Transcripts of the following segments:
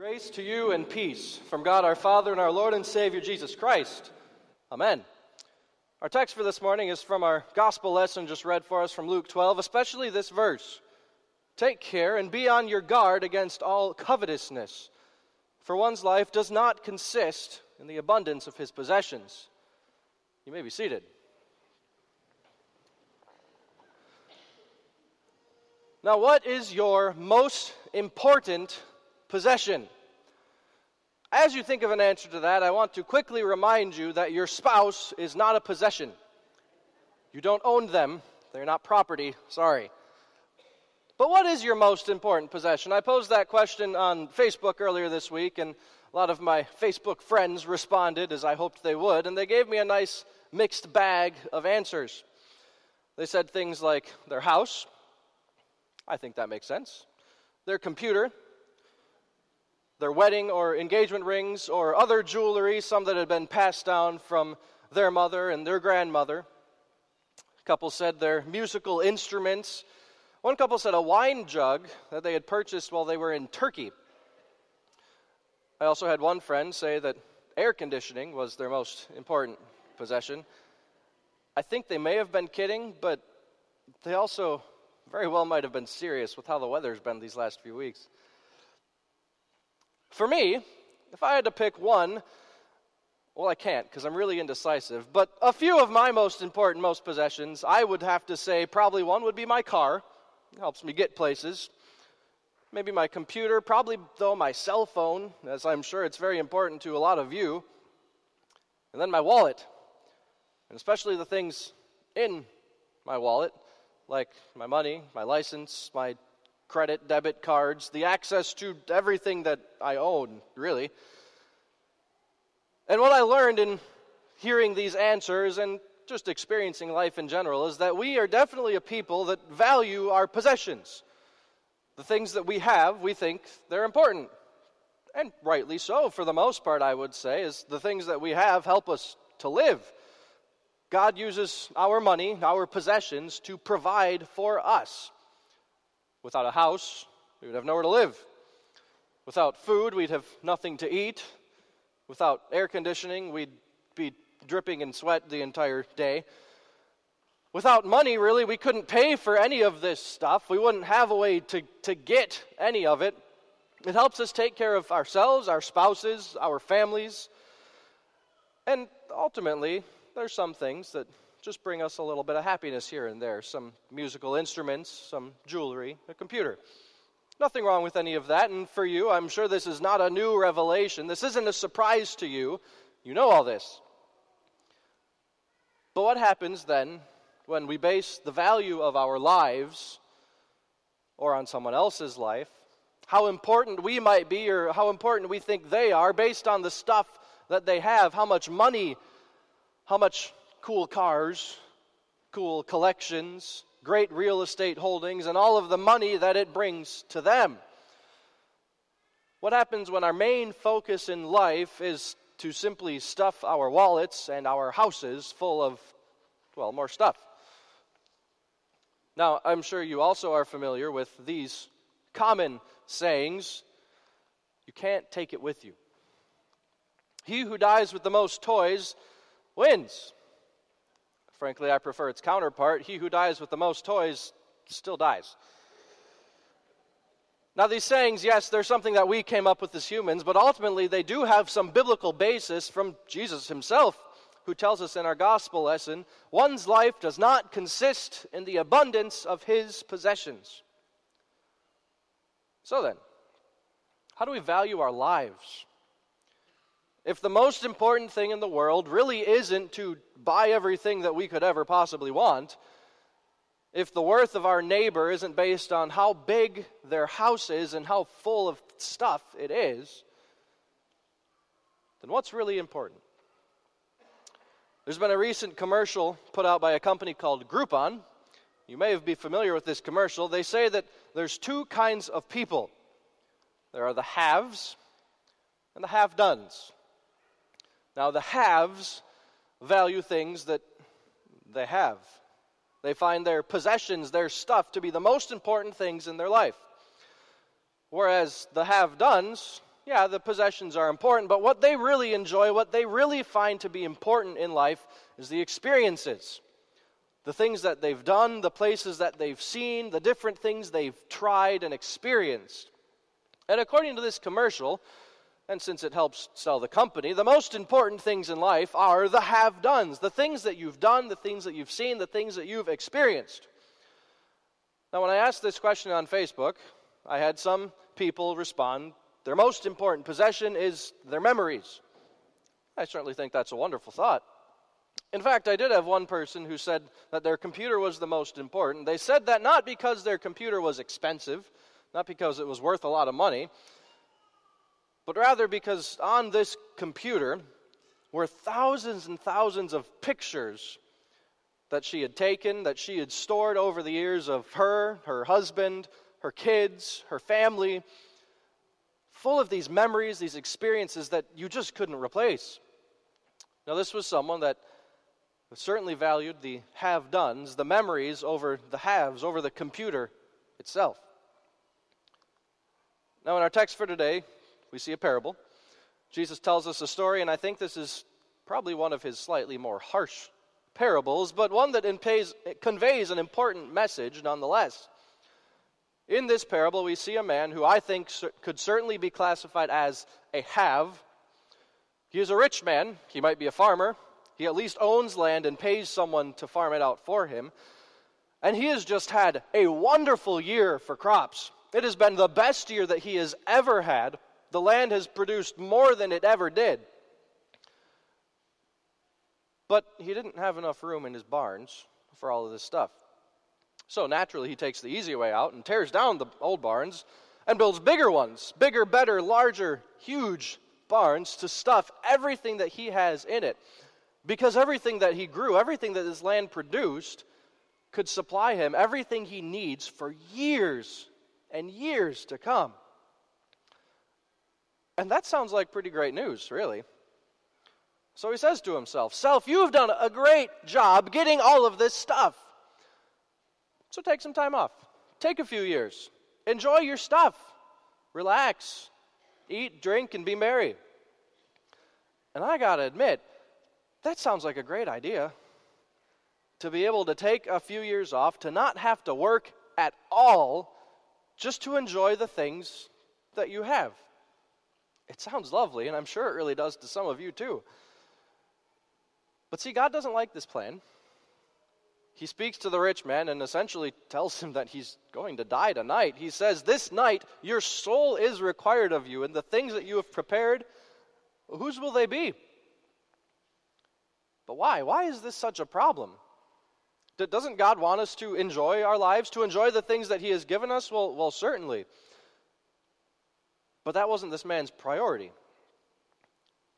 Grace to you and peace from God our Father and our Lord and Savior Jesus Christ. Amen. Our text for this morning is from our gospel lesson just read for us from Luke 12, especially this verse. Take care and be on your guard against all covetousness, for one's life does not consist in the abundance of his possessions. You may be seated. Now, what is your most important possession? As you think of an answer to that, I want to quickly remind you that your spouse is not a possession. You don't own them, they're not property, sorry. But what is your most important possession? I posed that question on Facebook earlier this week, and a lot of my Facebook friends responded as I hoped they would, and they gave me a nice mixed bag of answers. They said things like their house, I think that makes sense. Their computer, their wedding or engagement rings, or other jewelry, some that had been passed down from their mother and their grandmother. A couple said their musical instruments. One couple said a wine jug that they had purchased while they were in Turkey. I also had one friend say that air conditioning was their most important possession. I think they may have been kidding, but they also very well might have been serious with how the weather's been these last few weeks. For me, if I had to pick one, well, I can't because I'm really indecisive, but a few of my most important, most possessions, I would have to say probably one would be my car. It helps me get places. Maybe my computer, probably though my cell phone, as I'm sure it's very important to a lot of you. And then my wallet, and especially the things in my wallet like my money, my license, my credit, debit cards, the access to everything that I own, really. And what I learned in hearing these answers and just experiencing life in general is that we are definitely a people that value our possessions. The things that we have, we think they're important. And rightly so, for the most part, I would say, is the things that we have help us to live. God uses our money, our possessions, to provide for us. Without a house, we would have nowhere to live. Without food, we'd have nothing to eat. Without air conditioning, we'd be dripping in sweat the entire day. Without money, really, we couldn't pay for any of this stuff. We wouldn't have a way to, to get any of it. It helps us take care of ourselves, our spouses, our families, and ultimately, there's some things that just bring us a little bit of happiness here and there some musical instruments, some jewelry, a computer. Nothing wrong with any of that. And for you, I'm sure this is not a new revelation. This isn't a surprise to you. You know all this. But what happens then when we base the value of our lives or on someone else's life, how important we might be or how important we think they are based on the stuff that they have, how much money how much cool cars, cool collections, great real estate holdings, and all of the money that it brings to them. What happens when our main focus in life is to simply stuff our wallets and our houses full of, well, more stuff? Now, I'm sure you also are familiar with these common sayings you can't take it with you. He who dies with the most toys wins. Frankly, I prefer its counterpart. He who dies with the most toys still dies. Now, these sayings, yes, they're something that we came up with as humans, but ultimately they do have some biblical basis from Jesus himself, who tells us in our gospel lesson one's life does not consist in the abundance of his possessions. So then, how do we value our lives? If the most important thing in the world really isn't to buy everything that we could ever possibly want, if the worth of our neighbor isn't based on how big their house is and how full of stuff it is, then what's really important? There's been a recent commercial put out by a company called Groupon. You may be familiar with this commercial. They say that there's two kinds of people there are the haves and the have dones. Now, the haves value things that they have. They find their possessions, their stuff, to be the most important things in their life. Whereas the have dones, yeah, the possessions are important, but what they really enjoy, what they really find to be important in life, is the experiences. The things that they've done, the places that they've seen, the different things they've tried and experienced. And according to this commercial, and since it helps sell the company, the most important things in life are the have dones, the things that you've done, the things that you've seen, the things that you've experienced. Now, when I asked this question on Facebook, I had some people respond their most important possession is their memories. I certainly think that's a wonderful thought. In fact, I did have one person who said that their computer was the most important. They said that not because their computer was expensive, not because it was worth a lot of money, but rather because on this computer were thousands and thousands of pictures that she had taken, that she had stored over the years of her, her husband, her kids, her family, full of these memories, these experiences that you just couldn't replace. Now, this was someone that certainly valued the have dones, the memories over the haves, over the computer itself. Now, in our text for today, we see a parable. Jesus tells us a story, and I think this is probably one of his slightly more harsh parables, but one that conveys an important message nonetheless. In this parable, we see a man who I think could certainly be classified as a have. He is a rich man. He might be a farmer. He at least owns land and pays someone to farm it out for him. And he has just had a wonderful year for crops. It has been the best year that he has ever had. The land has produced more than it ever did. But he didn't have enough room in his barns for all of this stuff. So naturally, he takes the easy way out and tears down the old barns and builds bigger ones bigger, better, larger, huge barns to stuff everything that he has in it. Because everything that he grew, everything that his land produced, could supply him everything he needs for years and years to come. And that sounds like pretty great news, really. So he says to himself, Self, you have done a great job getting all of this stuff. So take some time off. Take a few years. Enjoy your stuff. Relax. Eat, drink, and be merry. And I got to admit, that sounds like a great idea. To be able to take a few years off, to not have to work at all, just to enjoy the things that you have. It sounds lovely, and I'm sure it really does to some of you too. But see, God doesn't like this plan he speaks to the rich man and essentially tells him that he's going to die tonight. He says, This night your soul is required of you, and the things that you have prepared, whose will they be? But why? Why is this such a problem? Doesn't God want us to enjoy our lives, to enjoy the things that He has given us? Well, well, certainly. But that wasn't this man's priority.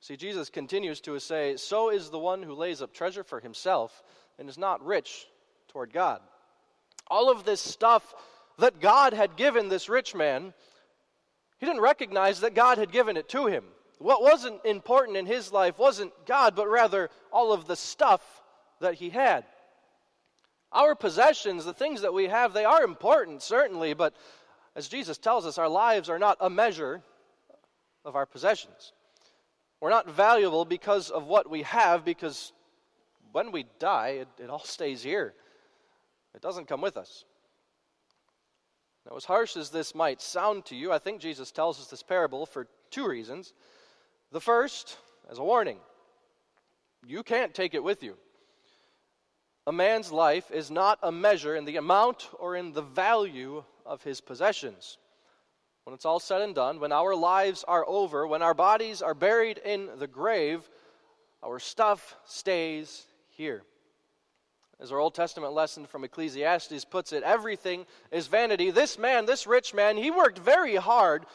See, Jesus continues to say, So is the one who lays up treasure for himself and is not rich toward God. All of this stuff that God had given this rich man, he didn't recognize that God had given it to him. What wasn't important in his life wasn't God, but rather all of the stuff that he had. Our possessions, the things that we have, they are important, certainly, but as Jesus tells us, our lives are not a measure of our possessions. We're not valuable because of what we have, because when we die, it, it all stays here. It doesn't come with us. Now, as harsh as this might sound to you, I think Jesus tells us this parable for two reasons. The first, as a warning you can't take it with you. A man's life is not a measure in the amount or in the value of his possessions. When it's all said and done, when our lives are over, when our bodies are buried in the grave, our stuff stays here. As our Old Testament lesson from Ecclesiastes puts it, everything is vanity. This man, this rich man, he worked very hard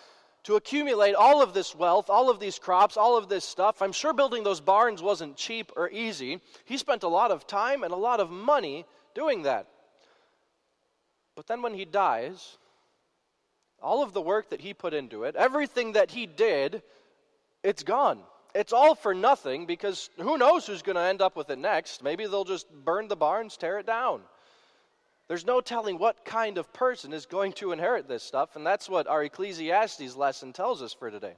to accumulate all of this wealth, all of these crops, all of this stuff. I'm sure building those barns wasn't cheap or easy. He spent a lot of time and a lot of money doing that. But then when he dies, all of the work that he put into it, everything that he did, it's gone it's all for nothing because who knows who's going to end up with it next? Maybe they'll just burn the barns, tear it down. There's no telling what kind of person is going to inherit this stuff, and that's what our Ecclesiastes lesson tells us for today.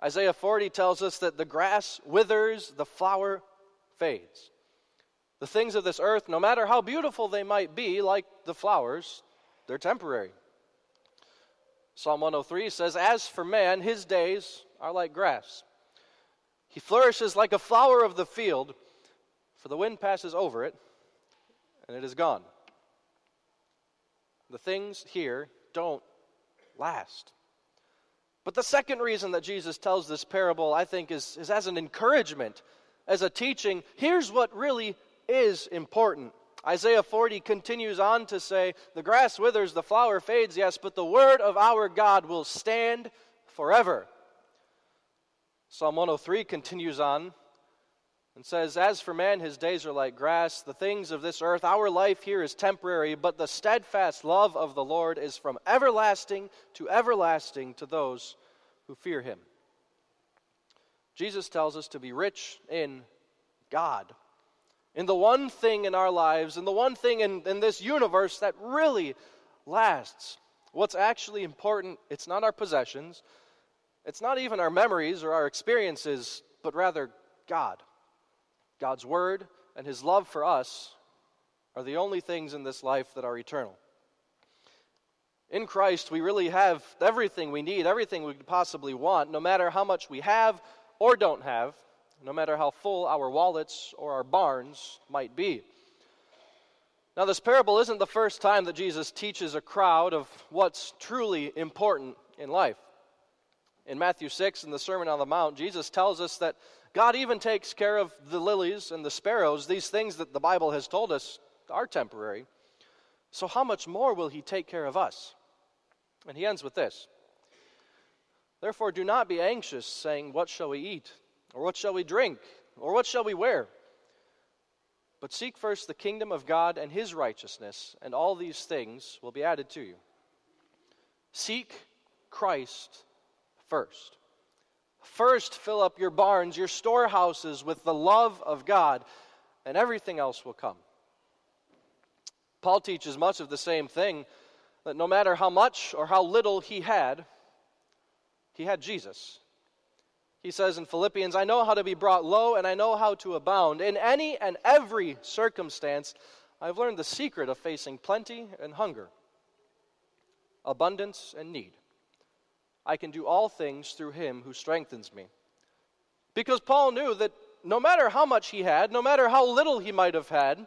Isaiah 40 tells us that the grass withers, the flower fades. The things of this earth, no matter how beautiful they might be, like the flowers, they're temporary. Psalm 103 says, As for man, his days are like grass. He flourishes like a flower of the field, for the wind passes over it, and it is gone. The things here don't last. But the second reason that Jesus tells this parable, I think, is, is as an encouragement, as a teaching. Here's what really is important. Isaiah 40 continues on to say, The grass withers, the flower fades, yes, but the word of our God will stand forever. Psalm 103 continues on and says, As for man, his days are like grass, the things of this earth, our life here is temporary, but the steadfast love of the Lord is from everlasting to everlasting to those who fear him. Jesus tells us to be rich in God, in the one thing in our lives, in the one thing in, in this universe that really lasts. What's actually important, it's not our possessions, it's not even our memories or our experiences, but rather God. God's Word and His love for us are the only things in this life that are eternal. In Christ, we really have everything we need, everything we could possibly want, no matter how much we have or don't have, no matter how full our wallets or our barns might be. Now, this parable isn't the first time that Jesus teaches a crowd of what's truly important in life. In Matthew 6, in the Sermon on the Mount, Jesus tells us that God even takes care of the lilies and the sparrows, these things that the Bible has told us are temporary. So, how much more will He take care of us? And He ends with this Therefore, do not be anxious, saying, What shall we eat? Or what shall we drink? Or what shall we wear? But seek first the kingdom of God and His righteousness, and all these things will be added to you. Seek Christ first. First, fill up your barns, your storehouses with the love of God, and everything else will come. Paul teaches much of the same thing that no matter how much or how little he had, he had Jesus. He says in Philippians, I know how to be brought low and I know how to abound. In any and every circumstance, I've learned the secret of facing plenty and hunger, abundance and need. I can do all things through him who strengthens me. Because Paul knew that no matter how much he had, no matter how little he might have had,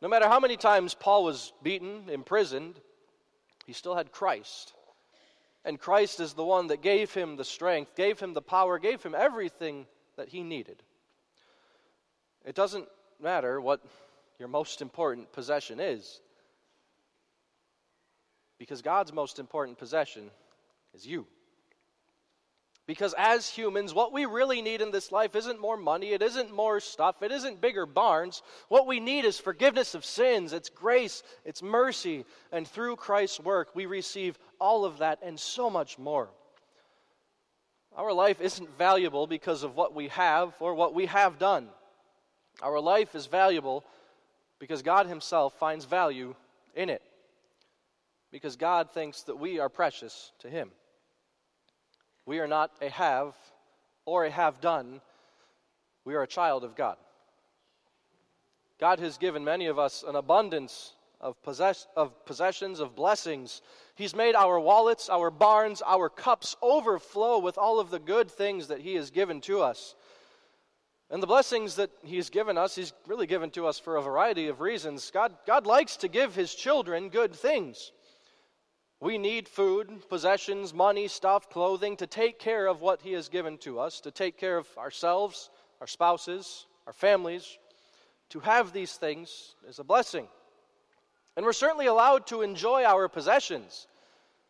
no matter how many times Paul was beaten, imprisoned, he still had Christ. And Christ is the one that gave him the strength, gave him the power, gave him everything that he needed. It doesn't matter what your most important possession is, because God's most important possession is you. Because as humans, what we really need in this life isn't more money, it isn't more stuff, it isn't bigger barns. What we need is forgiveness of sins, it's grace, it's mercy, and through Christ's work, we receive all of that and so much more. Our life isn't valuable because of what we have or what we have done. Our life is valuable because God Himself finds value in it. Because God thinks that we are precious to Him. We are not a have or a have done. We are a child of God. God has given many of us an abundance of, possess- of possessions, of blessings. He's made our wallets, our barns, our cups overflow with all of the good things that He has given to us. And the blessings that He's given us, He's really given to us for a variety of reasons. God, God likes to give His children good things. We need food, possessions, money, stuff, clothing to take care of what He has given to us, to take care of ourselves, our spouses, our families. To have these things is a blessing. And we're certainly allowed to enjoy our possessions.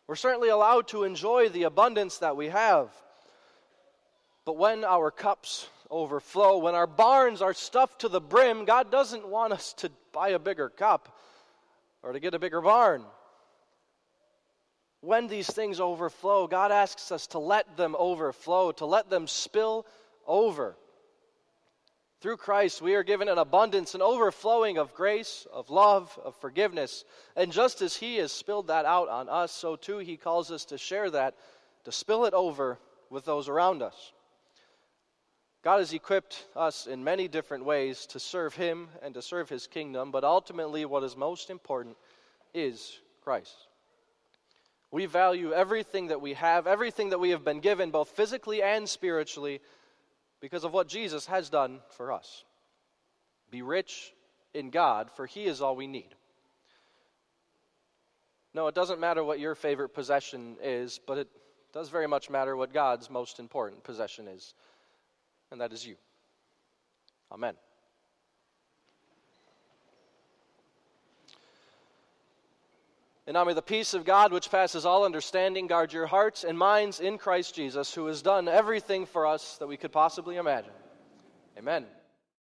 We're certainly allowed to enjoy the abundance that we have. But when our cups overflow, when our barns are stuffed to the brim, God doesn't want us to buy a bigger cup or to get a bigger barn when these things overflow, God asks us to let them overflow, to let them spill over. Through Christ, we are given an abundance, an overflowing of grace, of love, of forgiveness. And just as He has spilled that out on us, so too He calls us to share that, to spill it over with those around us. God has equipped us in many different ways to serve Him and to serve His kingdom, but ultimately, what is most important is Christ. We value everything that we have, everything that we have been given, both physically and spiritually, because of what Jesus has done for us. Be rich in God, for He is all we need. No, it doesn't matter what your favorite possession is, but it does very much matter what God's most important possession is and that is you. Amen. And now may the peace of God, which passes all understanding, guard your hearts and minds in Christ Jesus, who has done everything for us that we could possibly imagine. Amen.